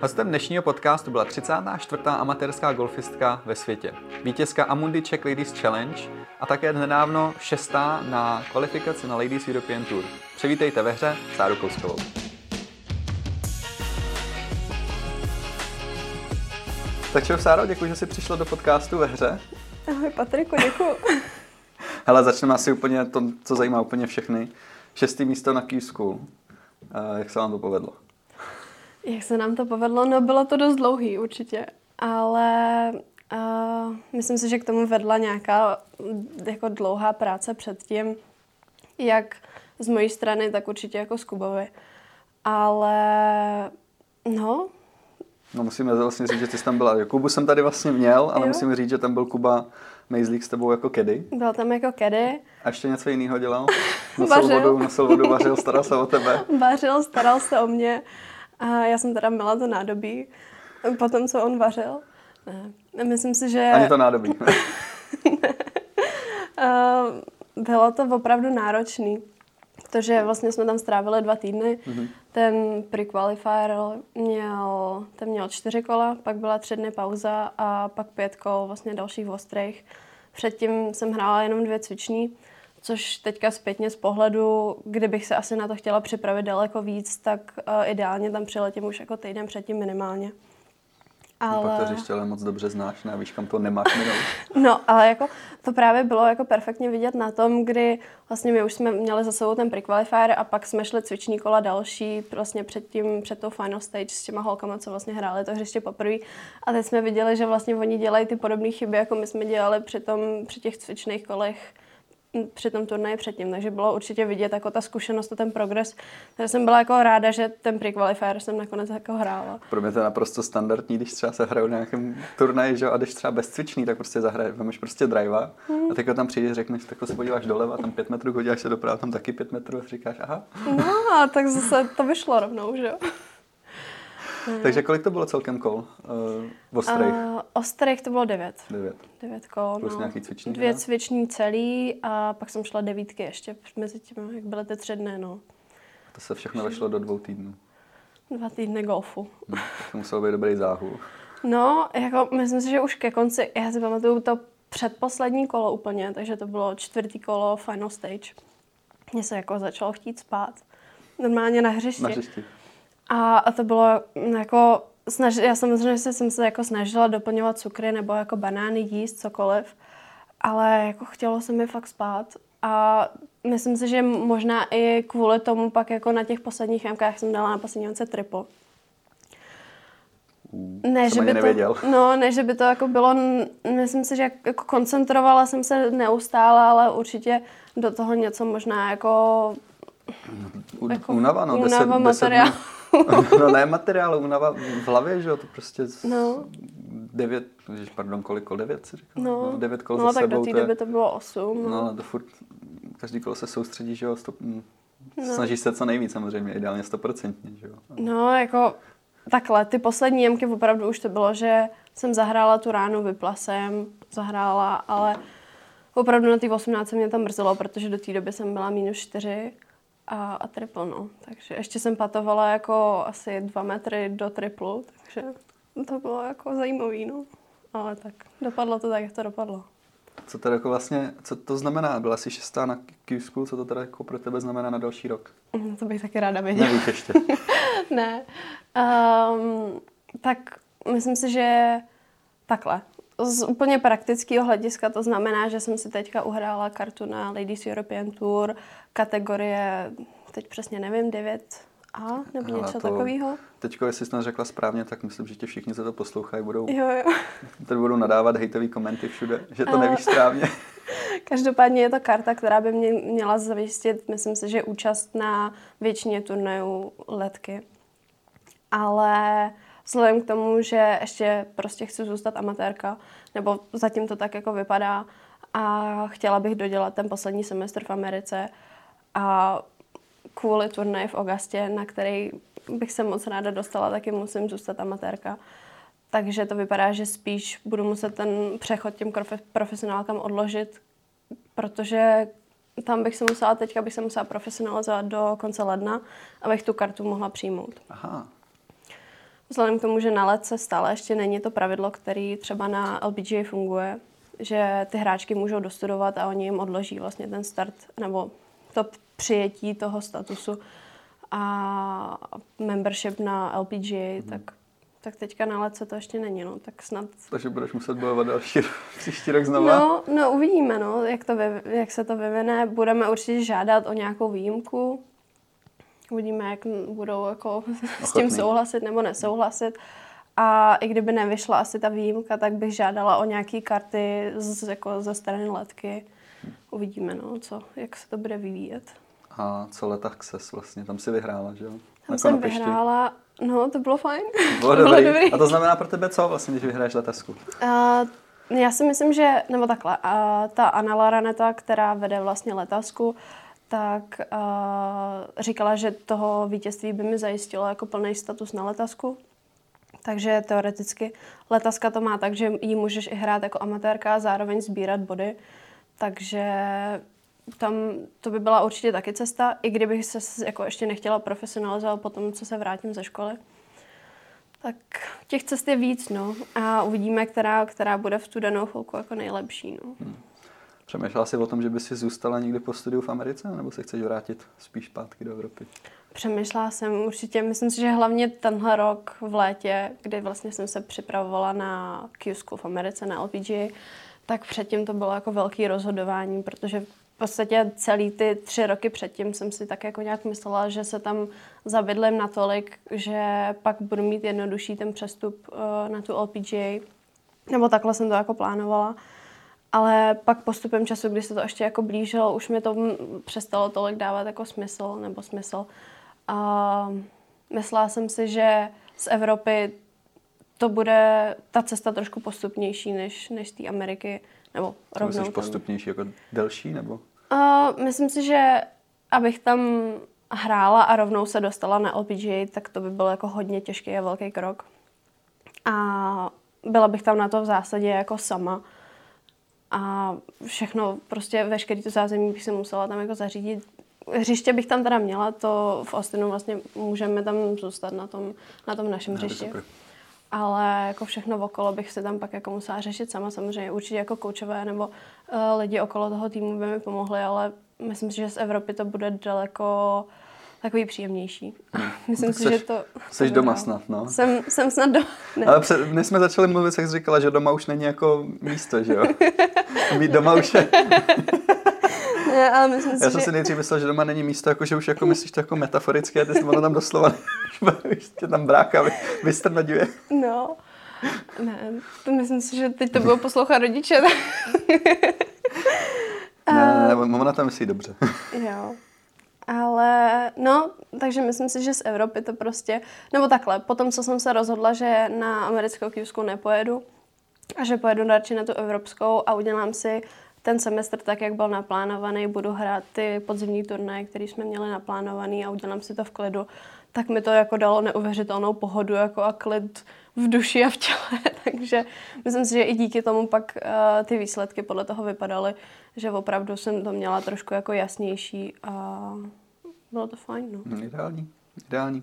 Hostem dnešního podcastu byla 34. amatérská golfistka ve světě, vítězka Amundi Czech Ladies Challenge a také nedávno šestá na kvalifikaci na Ladies European Tour. Přivítejte ve hře Sáru Kouskovou. Tak čau Sáro, děkuji, že jsi přišla do podcastu ve hře. Ahoj Patriku, děkuji. Hele, začneme asi úplně to, co zajímá úplně všechny. Šestý místo na Q School. Jak se vám to povedlo? Jak se nám to povedlo? No bylo to dost dlouhý určitě, ale uh, myslím si, že k tomu vedla nějaká jako dlouhá práce předtím, jak z mojí strany, tak určitě jako z Kubovi. Ale no, No musíme vlastně říct, že ty jsi tam byla. Kubu jsem tady vlastně měl, ale jo. musíme říct, že tam byl Kuba Mejzlík s tebou jako kedy. Byl tam jako kedy. A ještě něco jiného dělal? Nosil vodu, nosil vodu, vařil, staral se o tebe. Vařil, staral se o mě. A já jsem teda měla to nádobí. Potom, co on vařil. Ne. Myslím si, že... Ani to nádobí. Bylo to opravdu náročný. Protože vlastně jsme tam strávili dva týdny. Mm-hmm. Ten pre-qualifier měl, ten měl čtyři kola, pak byla tři dny pauza a pak pět kol vlastně dalších ostrých. Předtím jsem hrála jenom dvě cviční, což teďka zpětně z pohledu, kdybych se asi na to chtěla připravit daleko víc, tak uh, ideálně tam přiletím už jako týden předtím minimálně. Ale... No pak to hřiště moc dobře znáš, ne? Víš, kam to nemáš minout. No, ale jako to právě bylo jako perfektně vidět na tom, kdy vlastně my už jsme měli za sebou ten pre-qualifier a pak jsme šli cviční kola další, vlastně před tím, před tou final stage s těma holkama, co vlastně hráli to hřiště poprvé. A teď jsme viděli, že vlastně oni dělají ty podobné chyby, jako my jsme dělali při, tom, při těch cvičných kolech při tom turnaji předtím, takže bylo určitě vidět jako ta zkušenost a ten progres. Takže jsem byla jako ráda, že ten pre-qualifier jsem nakonec jako hrála. Pro mě to je naprosto standardní, když třeba se hraju na nějakém turnaji, že? a když třeba bezcvičný, tak prostě zahraješ, vemeš prostě drive hmm. a teď tam přijdeš, řekneš, tak se podíváš doleva, tam pět metrů, hodíš se doprava, tam taky pět metrů a říkáš, aha. No, tak zase to vyšlo rovnou, že jo. Takže kolik to bylo celkem kol? Uh, ostrých? Uh, ostrých to bylo devět. Devět. Devět kol. Plus no. nějaký cviční? Dvě ne? cviční celý a pak jsem šla devítky ještě mezi tím, jak byly ty tři dny, no. To se všechno vešlo do dvou týdnů. Dva týdny golfu. Hmm, to muselo být dobrý záhu. No, jako myslím si, že už ke konci, já si pamatuju to předposlední kolo úplně, takže to bylo čtvrtý kolo final stage. Mně se jako začalo chtít spát. Normálně na hřišti. Na hřišti. A, a to bylo jako, snaž, já samozřejmě jsem se jako snažila doplňovat cukry nebo jako banány jíst, cokoliv, ale jako chtělo se mi fakt spát. A myslím si, že možná i kvůli tomu pak jako na těch posledních jamkách jsem dala na poslední triple. Ne, že by nevěděl. to, no, ne, že by to jako bylo, myslím si, že jako koncentrovala jsem se neustále, ale určitě do toho něco možná jako... U, jako unava, no, unava 10, materiál. 10 no ne materiálu, unava v hlavě, že jo, to prostě no. devět, pardon, kolik kol, devět si říkal? No, no devět kol no, tak sebou, do té doby to bylo osm. No, no to furt, každý kolo se soustředí, že jo, stop, no. snaží se co nejvíc samozřejmě, ideálně stoprocentně, že jo. No, jako takhle, ty poslední jemky opravdu už to bylo, že jsem zahrála tu ránu, vypla jsem, zahrála, ale opravdu na té 18 mě tam mrzelo, protože do té doby jsem byla minus 4 a, a triple, no. Takže ještě jsem patovala jako asi dva metry do triplu, takže to bylo jako zajímavý, no. Ale tak dopadlo to tak, jak to dopadlo. Co to jako vlastně, co to znamená? Byla jsi šestá na Q co to teda jako pro tebe znamená na další rok? No, to bych taky ráda věděla. Nevíš ještě? ne. Um, tak myslím si, že takhle z úplně praktického hlediska to znamená, že jsem si teďka uhrála kartu na Ladies European Tour, kategorie, teď přesně nevím, 9 a nebo Hele, něco takového. Teď, jestli jsi řekla správně, tak myslím, že tě všichni, co to poslouchají, budou, jo, jo. Teď budou nadávat hejtový komenty všude, že to nevíš správně. Každopádně je to karta, která by mě měla zajistit, myslím si, že účast na většině turnajů letky. Ale vzhledem k tomu, že ještě prostě chci zůstat amatérka, nebo zatím to tak jako vypadá a chtěla bych dodělat ten poslední semestr v Americe a kvůli turnaji v Augustě, na který bych se moc ráda dostala, taky musím zůstat amatérka. Takže to vypadá, že spíš budu muset ten přechod těm profesionálkám odložit, protože tam bych se musela, teďka bych se musela profesionalizovat do konce ledna, abych tu kartu mohla přijmout. Aha. Vzhledem k tomu, že na letce stále ještě není to pravidlo, který třeba na LPGA funguje, že ty hráčky můžou dostudovat a oni jim odloží vlastně ten start nebo to přijetí toho statusu a membership na LPGA, hmm. tak, tak teďka na letce to ještě není, no, tak snad... Takže budeš muset bojovat další příští rok znova? No, no uvidíme, no, jak, to vy, jak se to vyvine. Budeme určitě žádat o nějakou výjimku. Uvidíme, jak budou jako s tím souhlasit nebo nesouhlasit. A i kdyby nevyšla asi ta výjimka, tak bych žádala o nějaké karty z, jako ze strany letky. Uvidíme, no, co, jak se to bude vyvíjet. A co leta Access vlastně? Tam si vyhrála, že jo? Tam jako jsem vyhrála, no to bylo fajn. Bylo, dobrý. bylo dobrý. A to znamená pro tebe co vlastně, když vyhraješ letasku? Uh, já si myslím, že, nebo takhle, uh, ta Anna Raneta, která vede vlastně letasku, tak uh, říkala, že toho vítězství by mi zajistilo jako plný status na letasku. Takže teoreticky letaska to má tak, že ji můžeš i hrát jako amatérka a zároveň sbírat body. Takže tam to by byla určitě taky cesta, i kdybych se jako ještě nechtěla profesionalizovat po tom, co se vrátím ze školy. Tak těch cest je víc, no. A uvidíme, která, která bude v tu danou chvilku jako nejlepší, no. Hmm. Přemýšlela jsi o tom, že by si zůstala někdy po studiu v Americe, nebo se chceš vrátit spíš zpátky do Evropy? Přemýšlela jsem určitě, myslím si, že hlavně tenhle rok v létě, kdy vlastně jsem se připravovala na Q v Americe, na LPG, tak předtím to bylo jako velký rozhodování, protože v podstatě celý ty tři roky předtím jsem si tak jako nějak myslela, že se tam zabydlím natolik, že pak budu mít jednodušší ten přestup uh, na tu LPGA. Nebo takhle jsem to jako plánovala. Ale pak postupem času, kdy se to ještě jako blížilo, už mi to přestalo tolik dávat jako smysl nebo smysl. A myslela jsem si, že z Evropy to bude ta cesta trošku postupnější než, než z té Ameriky. Nebo rovnou Myslíš postupnější, jako delší, nebo? Uh, myslím si, že abych tam hrála a rovnou se dostala na LPGA, tak to by bylo jako hodně těžký a velký krok. A byla bych tam na to v zásadě jako sama. A všechno, prostě veškerý to zázemí bych si musela tam jako zařídit. Hřiště bych tam teda měla, to v Austinu vlastně můžeme tam zůstat na tom, na tom našem hřišti. Ale jako všechno okolo bych si tam pak jako musela řešit sama. Samozřejmě určitě jako koučové nebo uh, lidi okolo toho týmu by mi pomohli, ale myslím si, že z Evropy to bude daleko takový příjemnější. Hmm. Myslím si, že to... Jsi doma snad, no. Jsem, jsem snad doma. Ne. Ale před, než jsme začali mluvit, jak jsi říkala, že doma už není jako místo, že jo? Být doma už je... Ne, ale myslím si, Já jsem si nejdřív myslel, že doma není místo, jako, že už jako myslíš to jako metaforicky, a ty jsi ono tam doslova, už tě tam bráka vystrnadňuje. No, ne, to myslím si, že teď to bylo poslouchat rodiče. ne, ne, ne, ona tam myslí dobře. jo. Ale no, takže myslím si, že z Evropy to prostě, nebo takhle, potom co jsem se rozhodla, že na americkou kývskou nepojedu a že pojedu radši na tu evropskou a udělám si ten semestr tak, jak byl naplánovaný, budu hrát ty podzimní turnaje, které jsme měli naplánovaný a udělám si to v klidu, tak mi to jako dalo neuvěřitelnou pohodu jako a klid v duši a v těle. Takže myslím si, že i díky tomu pak uh, ty výsledky podle toho vypadaly, že opravdu jsem to měla trošku jako jasnější a bylo to fajn. No. Mm, ideální, ideální.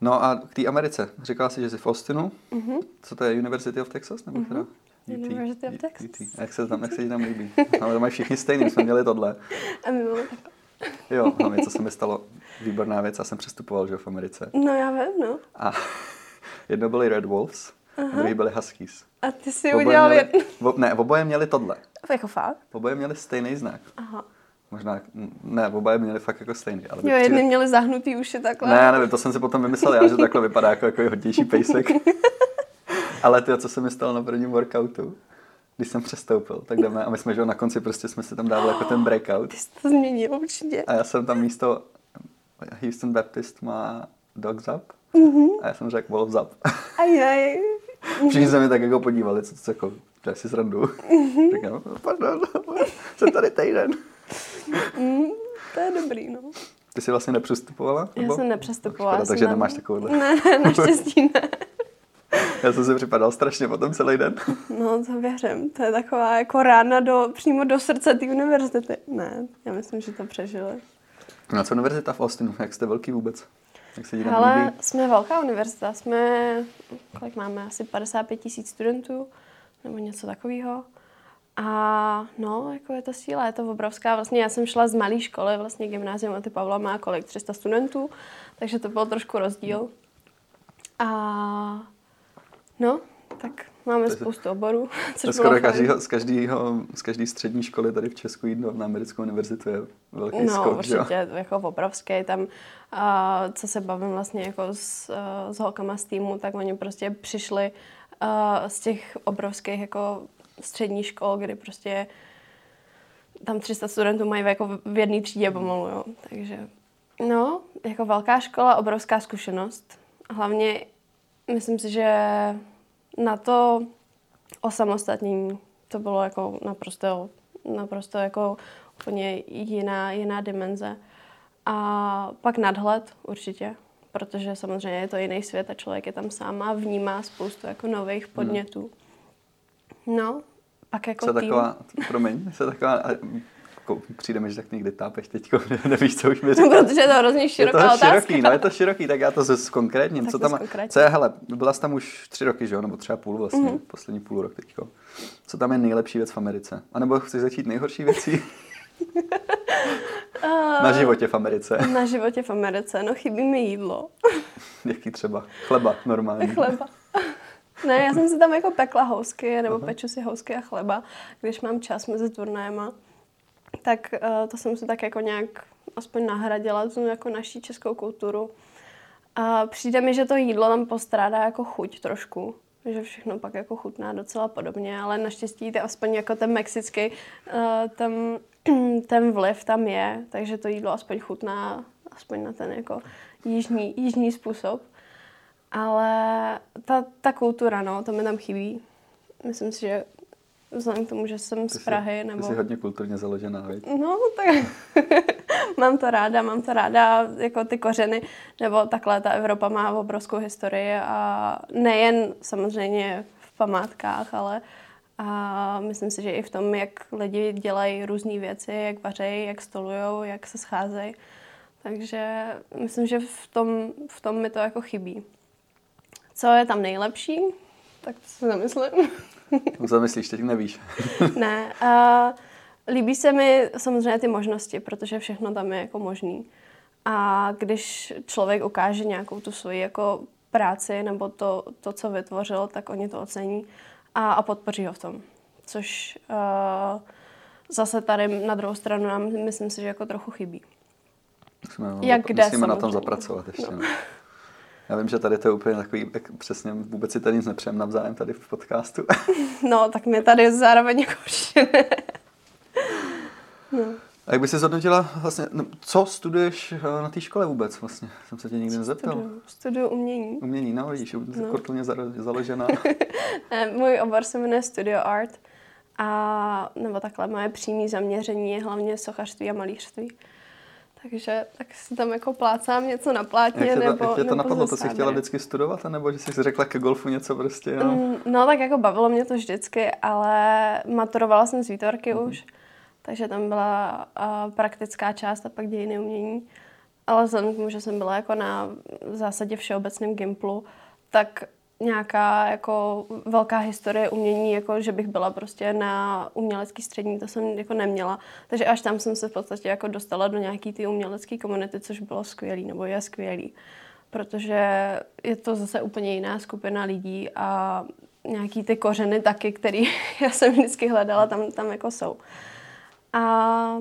No a k té Americe. Říkala jsi, že jsi v Austinu. Uh-huh. Co to je University of Texas? Nebo uh-huh. UT? University of Texas. UT. Jak se tam, jak se tam líbí? Ale to mají všichni stejný, jsme měli tohle. A my Jo, hlavně co se mi stalo, výborná věc, já jsem přestupoval, že v Americe. No já vím, no. A jedno byly Red Wolves, Aha. a druhý byly Huskies. A ty si oboje udělal měli, jedno. Ne, oboje měli tohle. Jako fakt? Oboje měli stejný znak. Aha. Možná, ne, oboje měli fakt jako stejný. Ale jo, jedni měli zahnutý uši takhle. Ne, nevím, to jsem si potom vymyslel já, že takhle vypadá jako, jako hodnější pejsek. ale ty, co se mi stalo na prvním workoutu, když jsem přestoupil, tak jdeme a my jsme, že na konci prostě jsme si tam dávali jako ten breakout. Ty jsi to změnil určitě. A já jsem tam místo Houston Baptist má Dogs Up mm-hmm. a já jsem řekl Up. Ajaj. Všichni se mi tak jako podívali, co to jako, že si srandu. Mm-hmm. Říkám, no, pardon, jsem tady týden. Mm, to je dobrý, no. Ty jsi vlastně nepřestupovala? Já jsem nepřestupovala. Škoda, takže na... nemáš takovouhle. Ne, naštěstí ne. Já jsem si připadal strašně potom celý den. No, to věřím. To je taková jako rána do, přímo do srdce té univerzity. Ne, já myslím, že to přežili. No co univerzita v Austinu? Jak jste velký vůbec? Jak se ti tam Ale líbí? jsme velká univerzita, jsme, kolik máme, asi 55 tisíc studentů, nebo něco takového. A no, jako je to síla, je to obrovská. Vlastně já jsem šla z malé školy, vlastně gymnázium a ty Pavla má kolik, 300 studentů, takže to byl trošku rozdíl. A no, tak máme spoustu oborů, což skoro každýho, z, každýho, z každé střední školy tady v Česku jít na americkou univerzitu je velký No, skok, jo? určitě, jako obrovský. Tam, a, co se bavím vlastně jako s, a, s holkama z týmu, tak oni prostě přišli a, z těch obrovských jako středních škol, kdy prostě tam 300 studentů mají jako v jedné třídě pomalu, jo. Takže, no, jako velká škola, obrovská zkušenost. Hlavně myslím si, že na to osamostatnění to bylo jako naprosto, naprosto jako úplně jiná, jiná dimenze. A pak nadhled určitě, protože samozřejmě je to jiný svět a člověk je tam sám a vnímá spoustu jako nových podnětů. No, pak jako Se tým. taková, promiň, se taková, jako, přijde mi, že tak někdy tápeš teďko, nevíš, co už mi říkáš. protože je to hrozně Je široká to otázka. široký, no je to široký, tak já to zase konkrétním. Tak Co tam, co je, hele, byla jsi tam už tři roky, že jo, nebo třeba půl vlastně, Mhm. mm-hmm. poslední půl rok teďko. Co tam je nejlepší věc v Americe? A nebo chceš začít nejhorší věcí na životě v Americe? Na životě v Americe, no chybí mi jídlo. Jaký třeba? Chleba, normální. chleba. Ne, já jsem si tam jako pekla housky, nebo uh-huh. peču si housky a chleba, když mám čas mezi turnajema. Tak uh, to jsem si tak jako nějak aspoň nahradila, tu jako naší českou kulturu. A přijde mi, že to jídlo tam postrádá jako chuť trošku. Že všechno pak jako chutná docela podobně, ale naštěstí to aspoň jako ten mexický, uh, ten, ten vliv tam je, takže to jídlo aspoň chutná aspoň na ten jako jižní, jižní způsob. Ale ta, ta kultura, no, to mi tam chybí. Myslím si, že vzhledem k tomu, že jsem Ty z jsi- Prahy, nebo... Ty jsi hodně kulturně založená, viď? No, tak mám to ráda, mám to ráda, jako ty kořeny, nebo takhle ta Evropa má obrovskou historii a nejen samozřejmě v památkách, ale a myslím si, že i v tom, jak lidi dělají různé věci, jak vařejí, jak stolujou, jak se scházejí. Takže myslím, že v tom, v tom mi to jako chybí. Co je tam nejlepší? Tak to si zamyslím. Zamyslíš, teď nevíš. ne. A líbí se mi samozřejmě ty možnosti, protože všechno tam je jako možný. A když člověk ukáže nějakou tu svoji jako práci nebo to, to co vytvořil, tak oni to ocení a, a podpoří ho v tom. Což uh, zase tady na druhou stranu nám myslím si, že jako trochu chybí. Musíme, Jak kde, musíme na tom zapracovat ještě. No. No. Já vím, že tady to je úplně takový, jak přesně vůbec si tady nic nepřejem navzájem tady v podcastu. No, tak mě tady zároveň jako ne. A jak by si zhodnotila vlastně, no, co studuješ eh, na té škole vůbec vlastně? Jsem se tě nikdy nezeptal. Studuju, studuju umění. Umění, no vidíš, no. No. zaro- založená. Ne, Můj obor se jmenuje Studio Art a nebo takhle moje přímé zaměření je hlavně sochařství a malířství. Takže tak si tam jako plácám něco na plátně jak, tě to, nebo jak tě to nebo napadlo? To jsi chtěla vždycky studovat, nebo že jsi si řekla ke golfu něco prostě? No. No tak jako bavilo mě to vždycky, ale maturovala jsem z výtvarky Mhm. mm-hmm. už, takže tam byla uh, praktická část a pak dějiny umění. Ale vzhledem k tomu, že jsem byla jako na v zásadě všeobecném gimplu, tak nějaká jako velká historie umění, jako že bych byla prostě na umělecký střední, to jsem jako neměla. Takže až tam jsem se v podstatě jako dostala do nějaký ty umělecké komunity, což bylo skvělý, nebo je skvělý. Protože je to zase úplně jiná skupina lidí a nějaký ty kořeny taky, který já jsem vždycky hledala, tam, tam jako jsou. A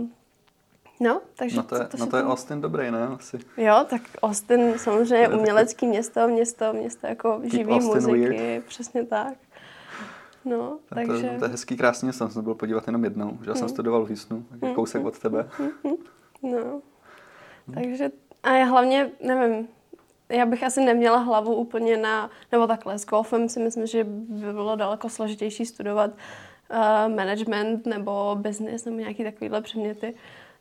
no, takže Na to, je, to, na si to je Austin dobrý, ne? Asi. Jo, tak Austin samozřejmě umělecký město, město, město jako živý Austin muziky, přesně tak. No, A takže... To, to je hezký, krásný jsem se byl podívat jenom jednou, že já jsem studoval v Houstonu, je kousek od tebe. No, takže a já hlavně, nevím, já bych asi neměla hlavu úplně na, nebo takhle, s golfem si myslím, že by bylo daleko složitější studovat uh, management nebo business nebo nějaký takovýhle předměty,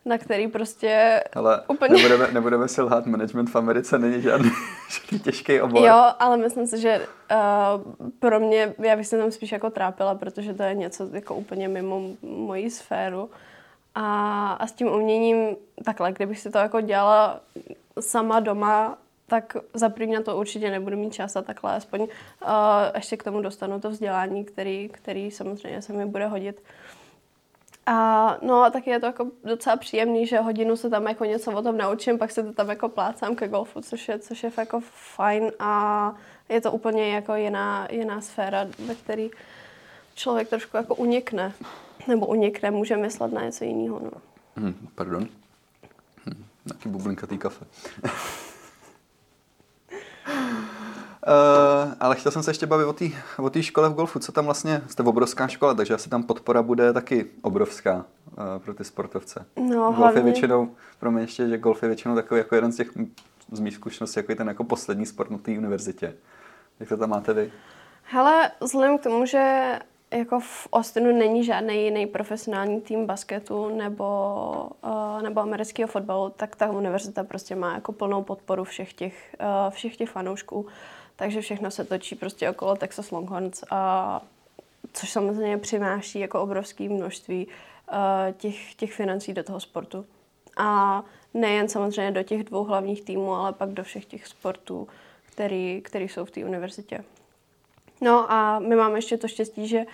na který prostě Ale Úplně. nebudeme, nebudeme si lhát, management v Americe není žádný, žádný těžký obor. Jo, ale myslím si, že uh, pro mě, já bych se tam spíš jako trápila, protože to je něco jako úplně mimo moji sféru. A, a s tím uměním takhle, kdybych si to jako dělala sama doma tak za první na to určitě nebudu mít čas a takhle aspoň uh, ještě k tomu dostanu to vzdělání, který, který samozřejmě se mi bude hodit. A no a taky je to jako docela příjemný, že hodinu se tam jako něco o tom naučím, pak se to tam jako plácám ke golfu, což je, což je jako fajn a je to úplně jako jiná, jiná sféra, ve které člověk trošku jako unikne. Nebo unikne, může myslet na něco jiného. No. Hmm, pardon. Hm, nějaký bublinkatý kafe. Uh, ale chtěl jsem se ještě bavit o té škole v golfu. Co tam vlastně, jste obrovská škola, takže asi tam podpora bude taky obrovská uh, pro ty sportovce. No, golf hlavně... je většinou, pro mě ještě, že golf je většinou takový jako jeden z těch, z mých zkušeností, jako ten jako poslední sport na té univerzitě. Jak to tam máte vy? Hele, vzhledem k tomu, že jako v Austinu není žádný jiný profesionální tým basketu nebo, uh, nebo amerického fotbalu, tak ta univerzita prostě má jako plnou podporu všech těch, uh, všech těch fanoušků. Takže všechno se točí prostě okolo Texas Longhorns, a, což samozřejmě přináší jako obrovské množství uh, těch, těch financí do toho sportu. A nejen samozřejmě do těch dvou hlavních týmů, ale pak do všech těch sportů, který, který jsou v té univerzitě. No a my máme ještě to štěstí, že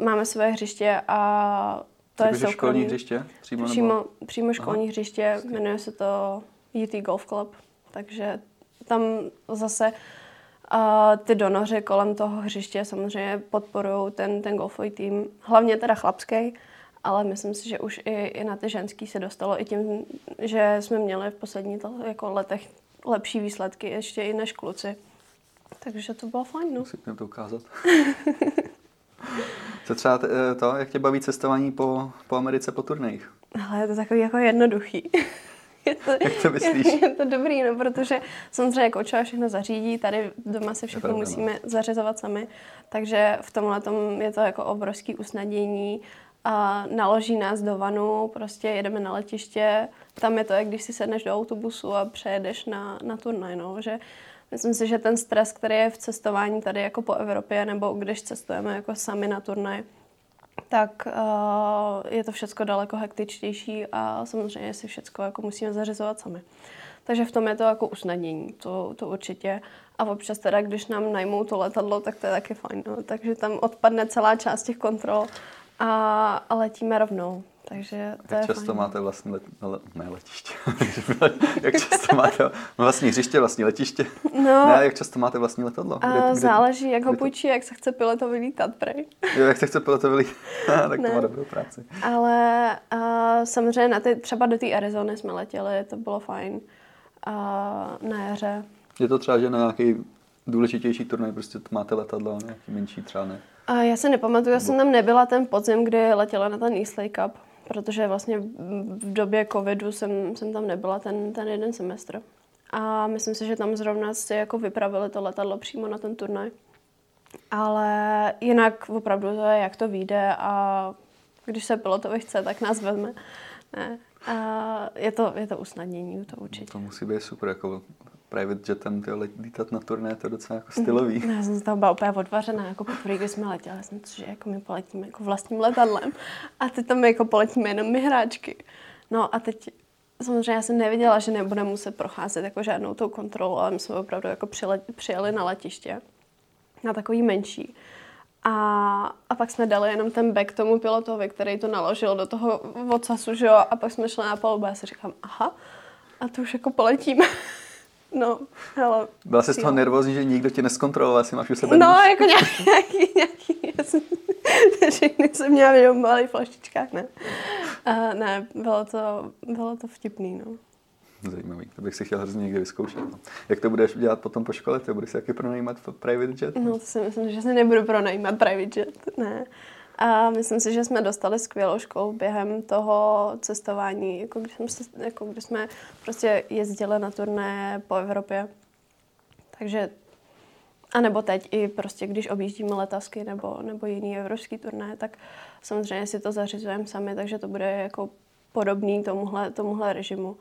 máme své hřiště a to je soukromí. školní hřiště? Přímo, přímo, nebo? přímo školní Aha. hřiště, jmenuje se to UT Golf Club, takže tam zase a ty donoři kolem toho hřiště samozřejmě podporují ten, ten golfový tým, hlavně teda chlapský, ale myslím si, že už i, i na ty ženský se dostalo i tím, že jsme měli v posledních jako letech lepší výsledky ještě i než kluci. Takže to bylo fajn, no. Musím to ukázat. Co třeba eh, to, jak tě baví cestování po, po Americe po turnajích? Ale je to takový jako jednoduchý. Je to, jak to myslíš? Je, je to dobrý, no, protože samozřejmě koučová všechno zařídí, tady doma se všechno pravda, musíme no. zařizovat sami, takže v tomhle tom je to jako obrovský usnadění a naloží nás do vanu, prostě jedeme na letiště, tam je to, jak když si sedneš do autobusu a přejedeš na, na turnaj, no, že Myslím si, že ten stres, který je v cestování tady jako po Evropě, nebo když cestujeme jako sami na turnaj, tak uh, je to všechno daleko hektičtější a samozřejmě si všechno jako musíme zařizovat sami. Takže v tom je to jako usnadnění, to, to určitě. A občas teda, když nám najmou to letadlo, tak to je taky fajn. No. Takže tam odpadne celá část těch kontrol a, a letíme rovnou. Takže to jak je často fajn. máte vlastní let, le, ne, letiště? jak často máte vlastní hřiště, vlastní letiště? No, ne, jak často máte vlastní letadlo? Kde, kde, záleží, jak ho půjčí, jak se chce pilotovi lítat, prej. jo, jak se chce pilotovi lítat, tak ne. to má dobrou práci. Ale a, samozřejmě na ty, třeba do té Arizony jsme letěli, to bylo fajn. A, na jaře. Je to třeba, že na nějaký důležitější turnaj prostě máte letadlo, nějaký menší třeba ne? A já se nepamatuju, já jsem tam nebyla ten podzim, kdy letěla na ten Eastley Cup protože vlastně v době covidu jsem, jsem tam nebyla ten, ten jeden semestr. A myslím si, že tam zrovna si jako vypravili to letadlo přímo na ten turnaj. Ale jinak opravdu to je, jak to vyjde a když se pilotovi chce, tak nás vezme. Ne. A je to, je to usnadnění, to určitě. To musí být super, jako private jetem tyjo, lítat na turné, to je docela jako stylový. Já jsem z toho byla úplně odvařená, jako poprvé, když jsme letěli, já jsem že jako my poletíme jako vlastním letadlem a teď tam jako poletíme jenom my hráčky. No a teď samozřejmě já jsem nevěděla, že nebude muset procházet jako žádnou tou kontrolu, ale my jsme opravdu jako přijeli, přijeli na letiště, na takový menší. A, a pak jsme dali jenom ten back tomu pilotovi, který to naložil do toho ocasu, že jo, a pak jsme šli na palubu a já si říkám, aha, a to už jako poletíme. No, hele. Byla jsi z toho nervózní, že nikdo tě neskontroloval, jestli máš u sebe No, jako nějaký, nějaký, nějaký jasný. Všechny jsem měla v malých flaštičkách, ne. A ne, bylo to, bylo to vtipný, no. Zajímavý, to bych si chtěl hrozně někdy vyzkoušet. No. Jak to budeš dělat potom po škole? Ty budeš si taky pronajímat private jet? No, to si myslím, že si nebudu pronajímat private jet, ne. A myslím si, že jsme dostali skvělou školu během toho cestování, jako když, jsme, jako když jsme prostě jezdili na turné po Evropě. Takže a nebo teď i prostě, když objíždíme letavsky nebo, nebo jiný evropský turné, tak samozřejmě si to zařizujeme sami, takže to bude jako podobný tomuhle, tomuhle režimu.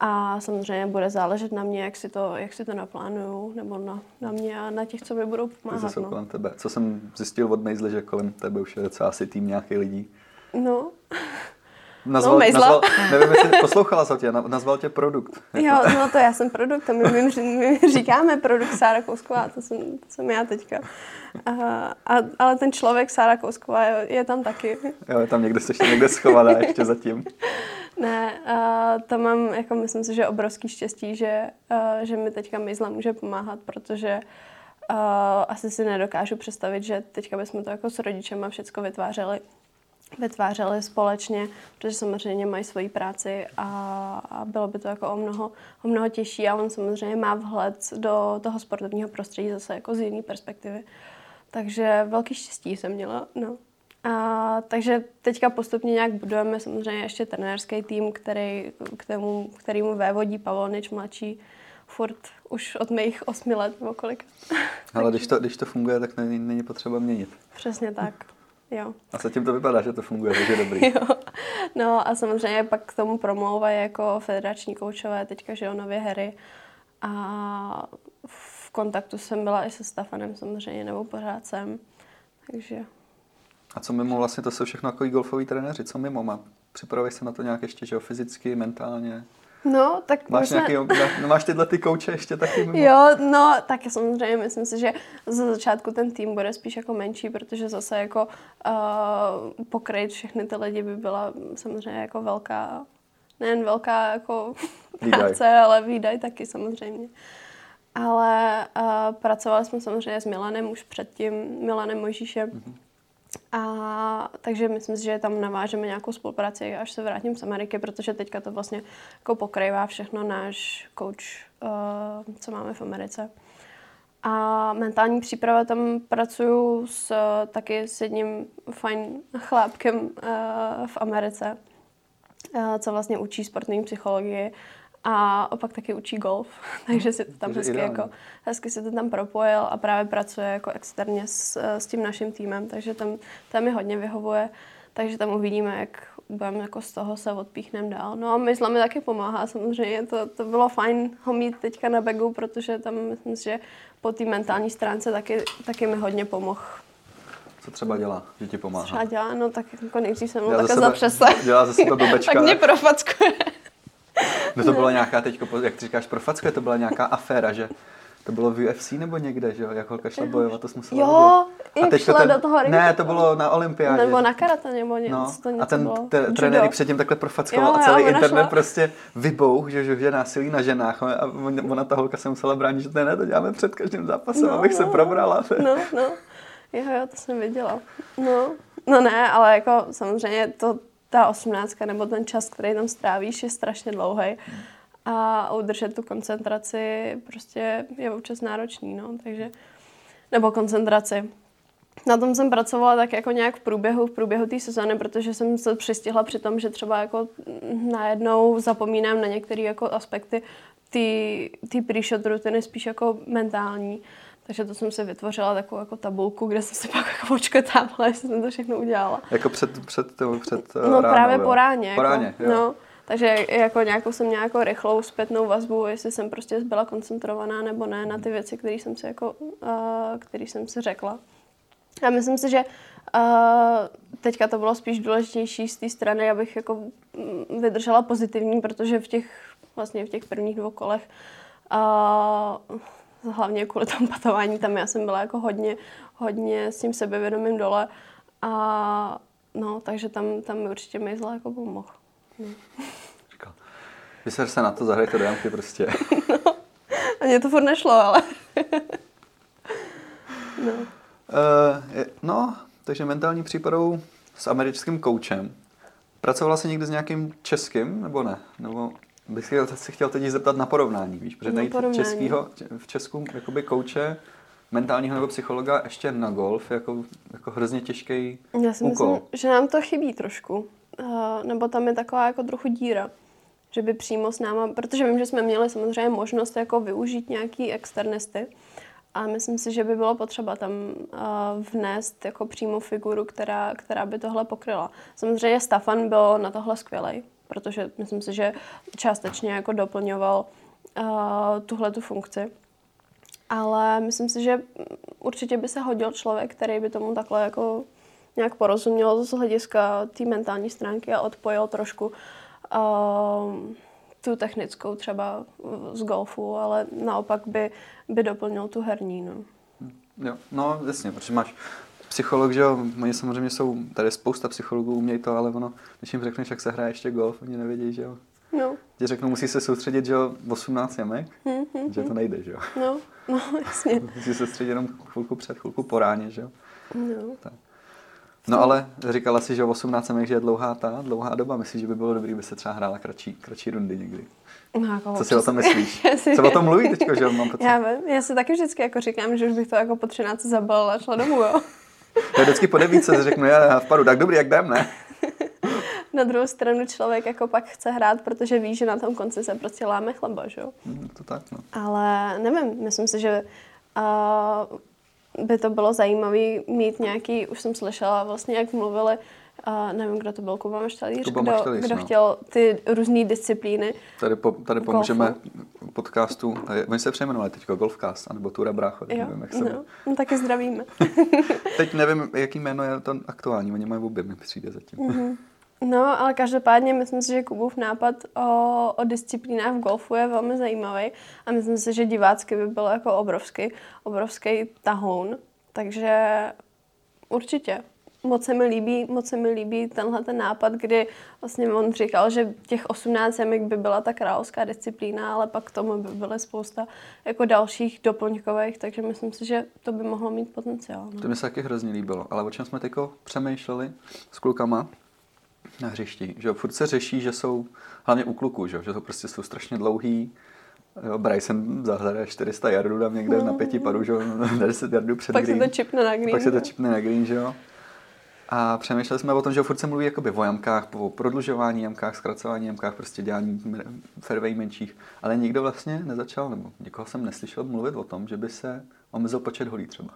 A samozřejmě bude záležet na mě, jak si to, jak si to naplánuju, nebo na, na mě a na těch, co mi budou pomáhat. Zase no. kolem tebe. Co jsem zjistil od Mejzle, že kolem tebe už je docela asi tým nějakých lidí. No. Nazval, no, mejzla. nazval, nevím, jestli poslouchala jsem tě, nazval tě produkt. Jo, no to já jsem produkt, to my, my, my říkáme produkt Sára Kousková, to jsem, to jsem já teďka. A, a, ale ten člověk Sára Kousková je, je tam taky. Jo, je tam někde, ještě někde schovaná ještě zatím. Ne, uh, to mám, jako myslím si, že obrovský štěstí, že, uh, že mi teďka Mejzla může pomáhat, protože uh, asi si nedokážu představit, že teďka bychom to jako s rodičema všechno vytvářeli vytvářeli společně, protože samozřejmě mají svoji práci a, bylo by to jako o mnoho, o mnoho těžší a on samozřejmě má vhled do toho sportovního prostředí zase jako z jiné perspektivy. Takže velký štěstí jsem měla, no. A, takže teďka postupně nějak budujeme samozřejmě ještě trenérský tým, který, kterému, kterýmu vévodí Pavlonič mladší furt už od mých osmi let nebo kolik. Ale když to, když to funguje, tak není, není potřeba měnit. Přesně tak. Jo. A zatím to vypadá, že to funguje, takže dobrý. jo. No a samozřejmě pak k tomu promlouvají jako federační koučové, teďka, že jo, nově hery. A v kontaktu jsem byla i se Stefanem samozřejmě, nebo pořád jsem. Takže... A co mimo vlastně, to jsou všechno jako golfoví trenéři, co mimo má? Připravuješ se na to nějak ještě, že jo, fyzicky, mentálně? No, tak máš, jsme... nějaký, no, máš tyhle ty kouče ještě taky mimo? Jo, no, tak samozřejmě myslím si, že za začátku ten tým bude spíš jako menší, protože zase jako uh, pokryt všechny ty lidi by byla samozřejmě jako velká, nejen velká jako práce, ale výdaj taky samozřejmě. Ale uh, pracovali jsme samozřejmě s Milanem už předtím, Milanem Mojžíšem. Mm-hmm a takže myslím si, že tam navážeme nějakou spolupráci, až se vrátím z Ameriky, protože teďka to vlastně jako pokrývá všechno náš coach, uh, co máme v Americe. A mentální příprava, tam pracuju s, taky s jedním fajn chlápkem uh, v Americe, uh, co vlastně učí sportovní psychologii a opak taky učí golf, takže si to tam hezky, jako, hezky si to tam propojil a právě pracuje jako externě s, s tím naším týmem, takže tam, tam mi hodně vyhovuje, takže tam uvidíme, jak budeme jako z toho se odpíchnem dál. No a mysla mi taky pomáhá samozřejmě, to, to bylo fajn ho mít teďka na begu, protože tam myslím že po té mentální stránce taky, taky mi hodně pomohl. Co třeba dělá, že ti pomáhá? Třeba dělá, no tak jako nejdřív jsem mu takhle zapřesle. Dělá ze sebe blbečka. tak mě profackuje. No to byla nějaká teď, jak ty říkáš, profackuje, to byla nějaká aféra, že to bylo v UFC nebo někde, že jo, jak holka šla bojovat, to jsme se Jo, a teď šla ten, do toho ringu. Ne, to bylo na olympiádě. Nebo na karate, nebo něco. No, to něco a ten trenér předtím takhle profackoval a celý internet šla. prostě vybouch, že, že, že násilí na ženách a ona ta holka se musela bránit, že to ne, to děláme před každým zápasem, no, abych no. se probrala. No, no. Jo, jo, to jsem viděla. No, no ne, ale jako samozřejmě to, ta osmnáctka nebo ten čas, který tam strávíš, je strašně dlouhý. A udržet tu koncentraci prostě je občas náročný, no, takže, nebo koncentraci. Na tom jsem pracovala tak jako nějak v průběhu, v průběhu té sezóny, protože jsem se přistihla při tom, že třeba jako najednou zapomínám na některé jako aspekty ty pre-shot rutiny spíš jako mentální. Takže to jsem si vytvořila takovou jako tabulku, kde jsem si pak jako počketávala, jestli jsem to všechno udělala. Jako před, před, před, před No ráno, právě jo. po ráně. Po jako, ráně, jo. No, takže jako nějakou jsem nějakou rychlou zpětnou vazbu, jestli jsem prostě byla koncentrovaná nebo ne na ty věci, které jsem si jako, uh, který jsem si řekla. A myslím si, že uh, teďka to bylo spíš důležitější z té strany, abych jako vydržela pozitivní, protože v těch vlastně v těch prvních dvou kolech uh, hlavně kvůli tomu patování, tam já jsem byla jako hodně, hodně s tím sebevědomím dole a no, takže tam, tam mi určitě Mejzla jako pomohl. Říkal, vyser se na to, zahraj to do jamky prostě. no, a mě to furt nešlo, ale... no. Uh, no, takže mentální případou s americkým koučem. Pracovala jsi někdy s nějakým českým, nebo ne? Nebo bych si chtěl teď zeptat na porovnání, víš? Protože najít českýho, v Česku jakoby kouče, mentálního nebo psychologa ještě na golf jako, jako hrozně těžký Já si úkol. myslím, že nám to chybí trošku. Uh, nebo tam je taková jako trochu díra, že by přímo s náma, protože vím, že jsme měli samozřejmě možnost jako využít nějaký externisty, a myslím si, že by bylo potřeba tam uh, vnést jako přímo figuru, která, která by tohle pokryla. Samozřejmě Stefan byl na tohle skvělý, protože myslím si, že částečně jako doplňoval uh, tuhle tu funkci. Ale myslím si, že určitě by se hodil člověk, který by tomu takhle jako nějak porozuměl z hlediska té mentální stránky a odpojil trošku uh, tu technickou třeba z golfu, ale naopak by, by doplnil tu herní. No. Jo, no jasně, protože máš psycholog, že jo, oni samozřejmě jsou, tady je spousta psychologů, umějí to, ale ono, když jim řekneš, jak se hraje ještě golf, oni nevědí, že jo. No. Ti řeknou, musí se soustředit, že jo, 18 jamek, mm-hmm. že to nejde, že jo. No, no, jasně. musí se soustředit jenom chvilku před, chvilku po ráně, že jo. No. Tak. No ale říkala si, že 18 jamek, že je dlouhá ta, dlouhá doba. Myslíš, že by bylo dobré, by se třeba hrála kratší, kratší rundy někdy? No, jako Co si o tom myslíš? Co o tom mluví teď, že mám pocit? Já vím, já si taky vždycky jako říkám, že už bych to jako po 13 zabalila a šla domů, jo. Já vždycky po devítce řeknu, já vpadu, tak dobrý, jak jdem, ne? Na druhou stranu člověk jako pak chce hrát, protože ví, že na tom konci se prostě láme chleba, že jo? Hmm, to tak, no. Ale nevím, myslím si, že uh, by to bylo zajímavé mít nějaký, už jsem slyšela vlastně, jak mluvili, uh, nevím, kdo to byl, Kuba Maštalíř, Kuba kdo, Maštalíř, kdo no. chtěl ty různé disciplíny. Tady, po, tady pomůžeme podcastu, eh, oni se přejmenovali teď Golfcast, anebo Tura Brácho, Jo, nevím, jak se no, no, taky zdravíme. Teď nevím, jaký jméno je to aktuální, oni mají obě, mi přijde zatím. Mm-hmm. No, ale každopádně myslím si, že Kubův nápad o, o disciplínách v golfu je velmi zajímavý a myslím si, že divácky by byl jako obrovský, obrovský tahoun, takže určitě. Moc se mi líbí, moc se mi líbí tenhle ten nápad, kdy vlastně on říkal, že těch 18 jamek by byla ta královská disciplína, ale pak k tomu by byly spousta jako dalších doplňkových, takže myslím si, že to by mohlo mít potenciál. No. To mi se taky hrozně líbilo, ale o čem jsme teď přemýšleli s klukama na hřišti, že jo, furt se řeší, že jsou, hlavně u kluků, že jo, že to prostě jsou strašně dlouhý, Jo, Bryson zahraje 400 yardů tam někde mm. na pěti padu, že jo, na 10 yardů před Pak green. se to čipne na green. Pak se to čipne na green, že jo. A přemýšleli jsme o tom, že furt se mluví jakoby o jamkách, o prodlužování jamkách, zkracování jamkách, prostě dělání fairway menších. Ale nikdo vlastně nezačal, nebo někoho jsem neslyšel mluvit o tom, že by se omezil počet holí třeba.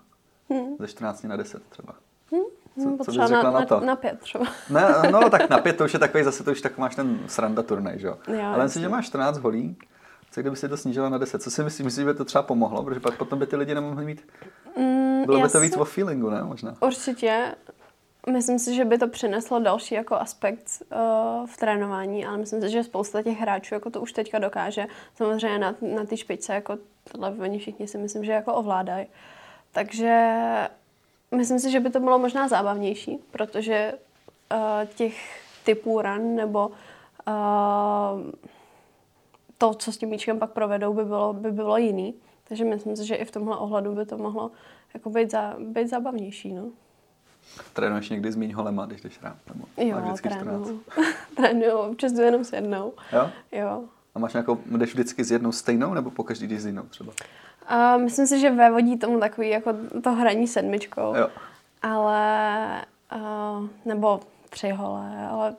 Hmm. Ze 14 na 10 třeba. Hmm, co, co bys řekla na, na, to? Na pět třeba. Ne, no tak na pět to už je takový, zase to už tak máš ten sranda turnaj, že jo. Ale myslím, že máš 14 holí, co kdyby si to snížila na 10? Co si myslíš, myslíš, že by to třeba pomohlo? Protože pak potom by ty lidi nemohli mít... Mm, Bylo by to víc o feelingu, ne? Možná. Určitě. Myslím si, že by to přineslo další jako aspekt uh, v trénování, ale myslím si, že spousta těch hráčů jako to už teďka dokáže. Samozřejmě na, na té špičce jako tohle oni všichni si myslím, že jako ovládají. Takže myslím si, že by to bylo možná zábavnější, protože uh, těch typů ran nebo uh, to, co s tím míčkem pak provedou, by bylo, by bylo jiný. Takže myslím si, že i v tomhle ohledu by to mohlo jako být, za, být zábavnější. No. Trénuješ někdy s míň holema, když jdeš rád? Nebo jo, trénuju. trénuju, občas jdu jenom s jednou. Jo? Jo. A máš nějakou, jdeš vždycky s jednou stejnou, nebo po každý jdeš s jinou třeba? A myslím si, že vévodí tomu takový jako to hraní sedmičkou. Jo. Ale, uh, nebo tři hole, ale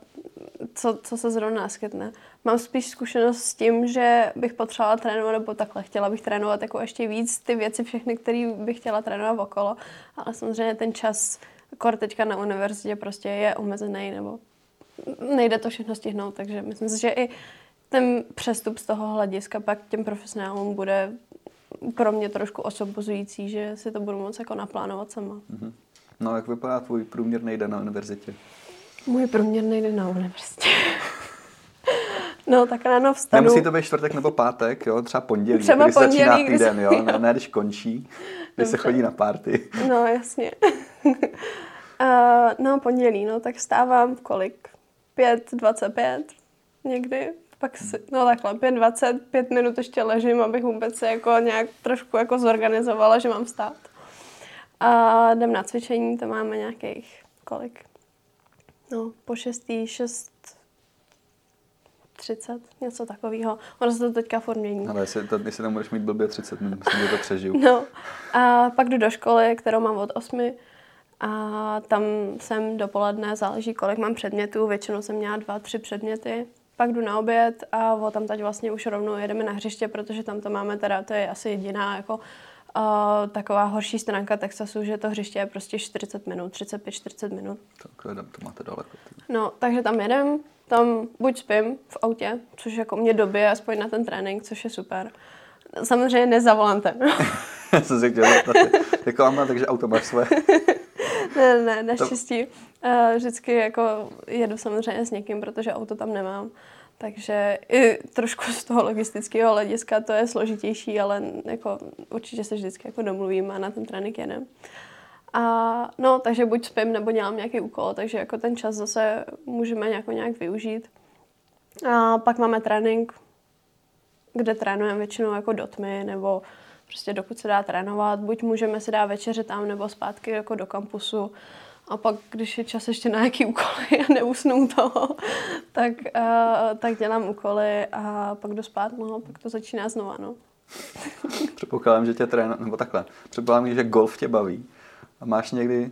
co, co se zrovna naskytne. Mám spíš zkušenost s tím, že bych potřebovala trénovat, nebo takhle, chtěla bych trénovat jako ještě víc ty věci všechny, které bych chtěla trénovat okolo, ale samozřejmě ten čas, kor teďka na univerzitě prostě je omezený, nebo nejde to všechno stihnout, takže myslím si, že i ten přestup z toho hlediska pak těm profesionálům bude pro mě trošku osobozující, že si to budu moct jako naplánovat sama. Mm-hmm. No, jak vypadá tvůj průměrný den na univerzitě? Můj průměrný den na univerzitě. No, tak ráno vstanu. Nemusí to být čtvrtek nebo pátek, jo? Třeba pondělí, Třeba když pondělí, začíná týden, se- jo? Ne, ne, když končí, když Dobře. se chodí na party. No, jasně. uh, no, pondělí, no, tak vstávám v kolik? 5.25 někdy. Pak si, no takhle, 5.20, pět minut ještě ležím, abych vůbec se jako nějak trošku jako zorganizovala, že mám vstát. A jdem na cvičení, to máme nějakých kolik? No, po šestý, šest 30, něco takového. Ono se to teďka furt mění. Ale jestli, to, jestli tam budeš mít blbě 30 minut, myslím, že to přežiju. No a pak jdu do školy, kterou mám od 8 a tam jsem dopoledne, záleží kolik mám předmětů, většinou jsem měla dva, tři předměty. Pak jdu na oběd a o tam teď vlastně už rovnou jedeme na hřiště, protože tam to máme teda, to je asi jediná jako uh, taková horší stránka Texasu, že to hřiště je prostě 40 minut, 35-40 minut. Tak to máte daleko. ty. No, takže tam jedem, tam buď spím v autě, což jako mě dobije aspoň na ten trénink, což je super. Samozřejmě ne za volantem. Já jsem si chtěl zeptat, jako Anna, takže auto máš své. ne, ne, naštěstí. To... Vždycky jako jedu samozřejmě s někým, protože auto tam nemám. Takže i trošku z toho logistického hlediska to je složitější, ale jako určitě se vždycky jako domluvíme a na ten trénink jedem. A no, takže buď spím, nebo dělám nějaký úkol, takže jako ten čas zase můžeme nějak, nějak využít. A pak máme trénink, kde trénujeme většinou jako do tmy, nebo prostě dokud se dá trénovat. Buď můžeme si dát večeře tam, nebo zpátky jako do kampusu. A pak, když je čas ještě na nějaký úkoly a neusnu toho, tak, uh, tak dělám úkoly a pak jdu spát, no, pak to začíná znova, no. Předpokládám, že tě trénuje, nebo takhle, předpokládám, že golf tě baví. A máš někdy,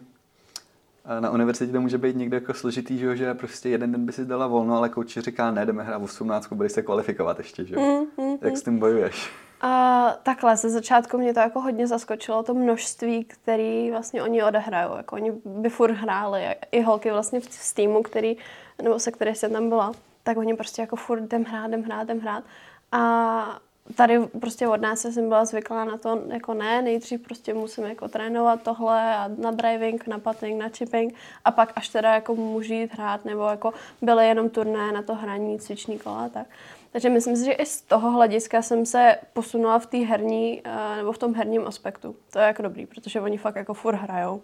na univerzitě to může být někde jako složitý, že, že prostě jeden den by si dala volno, ale kouči říká, ne, jdeme hrát v 18, budeš se kvalifikovat ještě, že? Mm, mm, Jak s tím bojuješ? A takhle, ze začátku mě to jako hodně zaskočilo, to množství, který vlastně oni odehrajou. Jako oni by furt hráli, i holky vlastně v týmu, který, nebo se který jsem tam byla, tak oni prostě jako furt jdem hrát, jdem hrát, jdem hrát. A tady prostě od nás jsem byla zvyklá na to, jako ne, nejdřív prostě musím jako trénovat tohle a na driving, na putting, na chipping a pak až teda jako můžu jít hrát nebo jako byly jenom turné na to hraní, cviční kola tak. Takže myslím si, že i z toho hlediska jsem se posunula v té herní, eh, nebo v tom herním aspektu. To je jako dobrý, protože oni fakt jako furt hrajou.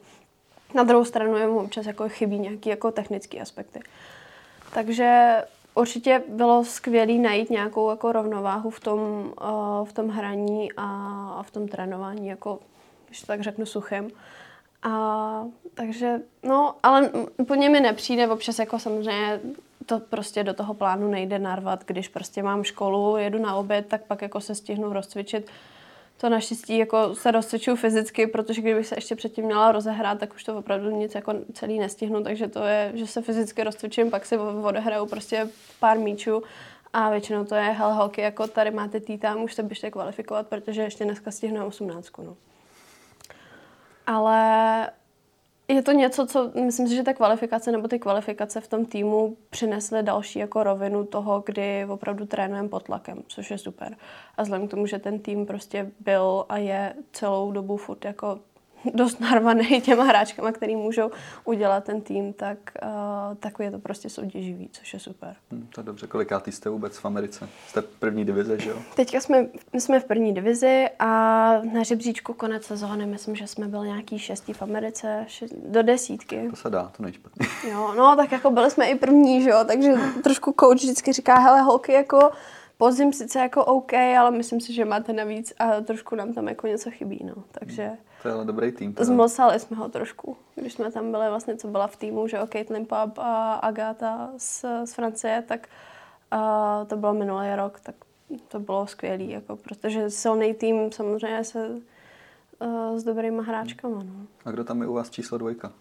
Na druhou stranu jim občas jako chybí nějaký jako technické aspekty. Takže určitě bylo skvělé najít nějakou jako rovnováhu v tom, uh, v tom hraní a, a v tom trénování, jako, když to tak řeknu suchem. A, takže, no, ale úplně mi nepřijde občas jako samozřejmě to prostě do toho plánu nejde narvat, když prostě mám školu, jedu na oběd, tak pak jako se stihnu rozcvičit. To naštěstí jako se rozcvičuju fyzicky, protože kdybych se ještě předtím měla rozehrát, tak už to opravdu nic jako celý nestihnu, takže to je, že se fyzicky rozcvičím, pak si odehraju prostě pár míčů a většinou to je, hele holky, jako tady máte tý tam, už se běžte kvalifikovat, protože ještě dneska stihnu 18. No. Ale je to něco, co myslím si, že ta kvalifikace nebo ty kvalifikace v tom týmu přinesly další jako rovinu toho, kdy opravdu trénujeme pod tlakem, což je super. A vzhledem k tomu, že ten tým prostě byl a je celou dobu furt jako dost narvaný těma hráčkama, který můžou udělat ten tým, tak uh, takový je to prostě soutěživý, což je super. Hmm, to je dobře. Kolikátý jste vůbec v Americe? Jste v první divize, že jo? Teďka jsme, my jsme v první divizi a na žebříčku konec sezóny, myslím, že jsme byli nějaký šestý v Americe, šest, do desítky. To se dá, to nejšpatně. Jo, no tak jako byli jsme i první, že jo, takže trošku coach vždycky říká, hele holky, jako podzim sice jako OK, ale myslím si, že máte navíc a trošku nám tam jako něco chybí, no, takže... Hmm to je ale dobrý tým. Teda. Zmlsali jsme ho trošku, když jsme tam byli vlastně, co byla v týmu, že jo, Caitlin Pub a Agáta z, z Francie, tak uh, to bylo minulý rok, tak to bylo skvělé, jako, protože silný tým samozřejmě se uh, s dobrýma hráčkama. No. A kdo tam je u vás číslo dvojka?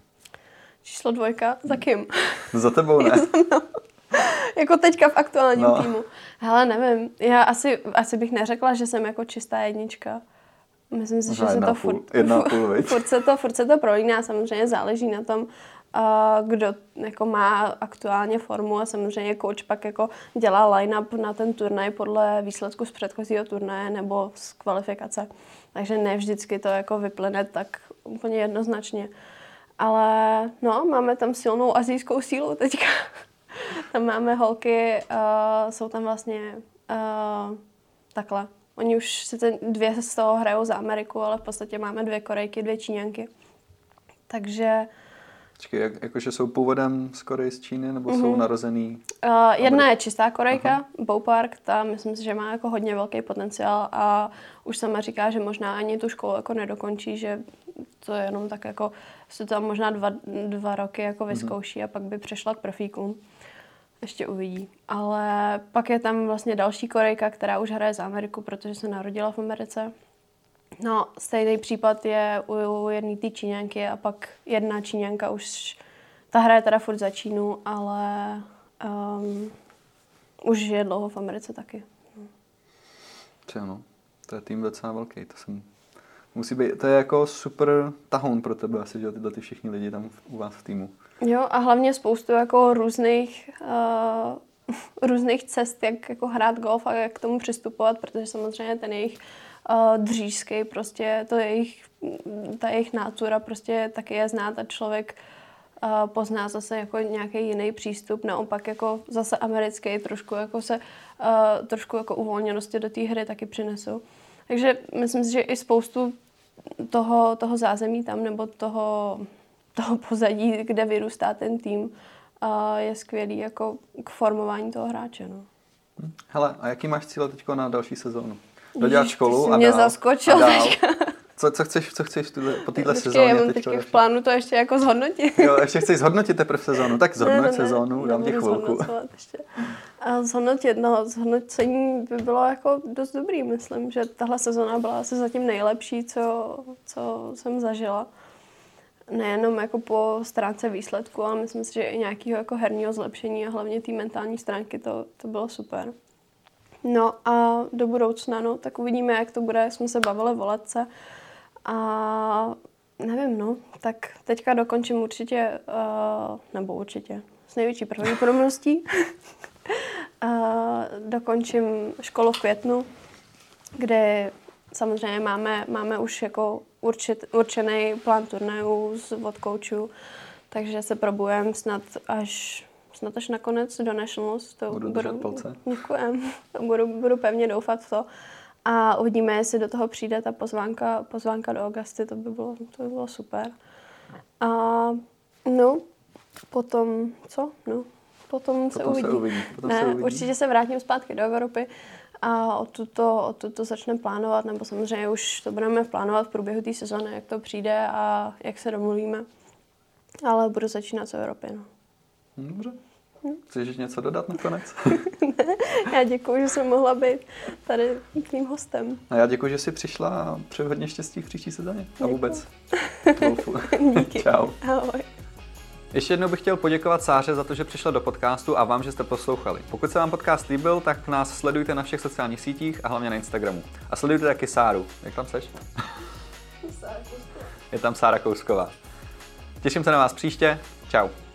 Číslo dvojka? Za kým? Za tebou, ne? jako teďka v aktuálním no. týmu. Hele, nevím, já asi, asi bych neřekla, že jsem jako čistá jednička. Myslím si, že se to půl, furt, jedna půl, furt, se to, furt se to prolíná, samozřejmě záleží na tom, kdo jako má aktuálně formu a samozřejmě coach pak jako dělá line-up na ten turnaj podle výsledku z předchozího turnaje nebo z kvalifikace. Takže ne vždycky to jako vyplyne tak úplně jednoznačně. Ale no, máme tam silnou azijskou sílu teďka. tam máme holky, uh, jsou tam vlastně uh, takhle Oni už sice dvě z toho hrajou za Ameriku, ale v podstatě máme dvě Korejky, dvě Číňanky. Takže... Počkej, jak, jakože jsou původem z Koreji, z Číny, nebo mm-hmm. jsou mhm. narozený? Uh, jedna je čistá Korejka, Aha. Bow Park, ta myslím si, že má jako hodně velký potenciál a už sama říká, že možná ani tu školu jako nedokončí, že to je jenom tak jako, se tam možná dva, dva roky jako mhm. vyzkouší mm-hmm. a pak by přešla k profíkům ještě uvidí. Ale pak je tam vlastně další Korejka, která už hraje za Ameriku, protože se narodila v Americe. No, stejný případ je u jedné té Číňanky a pak jedna Číňanka už, ta hraje teda furt za Čínu, ale um, už je dlouho v Americe taky. No. no, to je tým docela velký, to jsem musí být, to je jako super tahoun pro tebe asi, že tyhle ty všichni lidi tam u vás v týmu. Jo a hlavně spoustu jako různých uh, různých cest, jak jako hrát golf a jak k tomu přistupovat, protože samozřejmě ten jejich uh, dřížský, prostě to jejich, ta jejich nátura prostě taky je znát a člověk uh, pozná zase jako nějaký jiný přístup, naopak jako zase americký, trošku jako se, uh, trošku jako uvolněnosti do té hry taky přinesou. Takže myslím si, že i spoustu toho, toho zázemí tam, nebo toho, toho pozadí, kde vyrůstá ten tým, a je skvělý jako k formování toho hráče. No. Hele, a jaký máš cíle teď na další sezónu? Dodělat školu a mě dál, zaskočil a dál. Co, co chceš, co chceš tuhle, po téhle sezóně? Já mám teď v plánu to ještě jako zhodnotit. Jo, ještě chceš zhodnotit teprve sezónu. Tak zhodnoť ne, ne, sezónu, dám ti chvilku. Ještě. A zhodnotit, no, zhodnocení by bylo jako dost dobrý, myslím, že tahle sezóna byla asi zatím nejlepší, co, co jsem zažila nejenom jako po stránce výsledku, ale myslím si, že i nějakého jako herního zlepšení a hlavně té mentální stránky to, to bylo super. No a do budoucna, no, tak uvidíme, jak to bude, jak jsme se bavili o letce. A nevím, no, tak teďka dokončím určitě, uh, nebo určitě, s největší pravděpodobností. uh, dokončím školu v květnu, kde samozřejmě máme, máme už jako určit, určený plán turnajů od koučů, takže se probujeme snad až snad až nakonec do Nationals. To budu, budu palce. Děkujem. Budu, budu pevně doufat v to. A uvidíme, jestli do toho přijde ta pozvánka, pozvánka do Augusty, to by bylo, to by bylo super. A no, potom, co? No, potom, potom se uvidí. Se uvidí. Potom ne, se uvidí. určitě se vrátím zpátky do Evropy a o tuto, o tuto začneme plánovat, nebo samozřejmě už to budeme plánovat v průběhu té sezóny, jak to přijde a jak se domluvíme. Ale budu začínat z Evropy, no. Dobře. Chceš něco dodat nakonec? ne, já děkuji, že jsem mohla být tady tvým hostem. A já děkuji, že jsi přišla a přeji hodně štěstí v příští sezóně. A vůbec. Díky. Čau. Ahoj. Ještě jednou bych chtěl poděkovat Sáře za to, že přišla do podcastu a vám, že jste poslouchali. Pokud se vám podcast líbil, tak nás sledujte na všech sociálních sítích a hlavně na Instagramu. A sledujte taky Sáru. Jak tam seš? Je tam Sára Kousková. Těším se na vás příště. Ciao.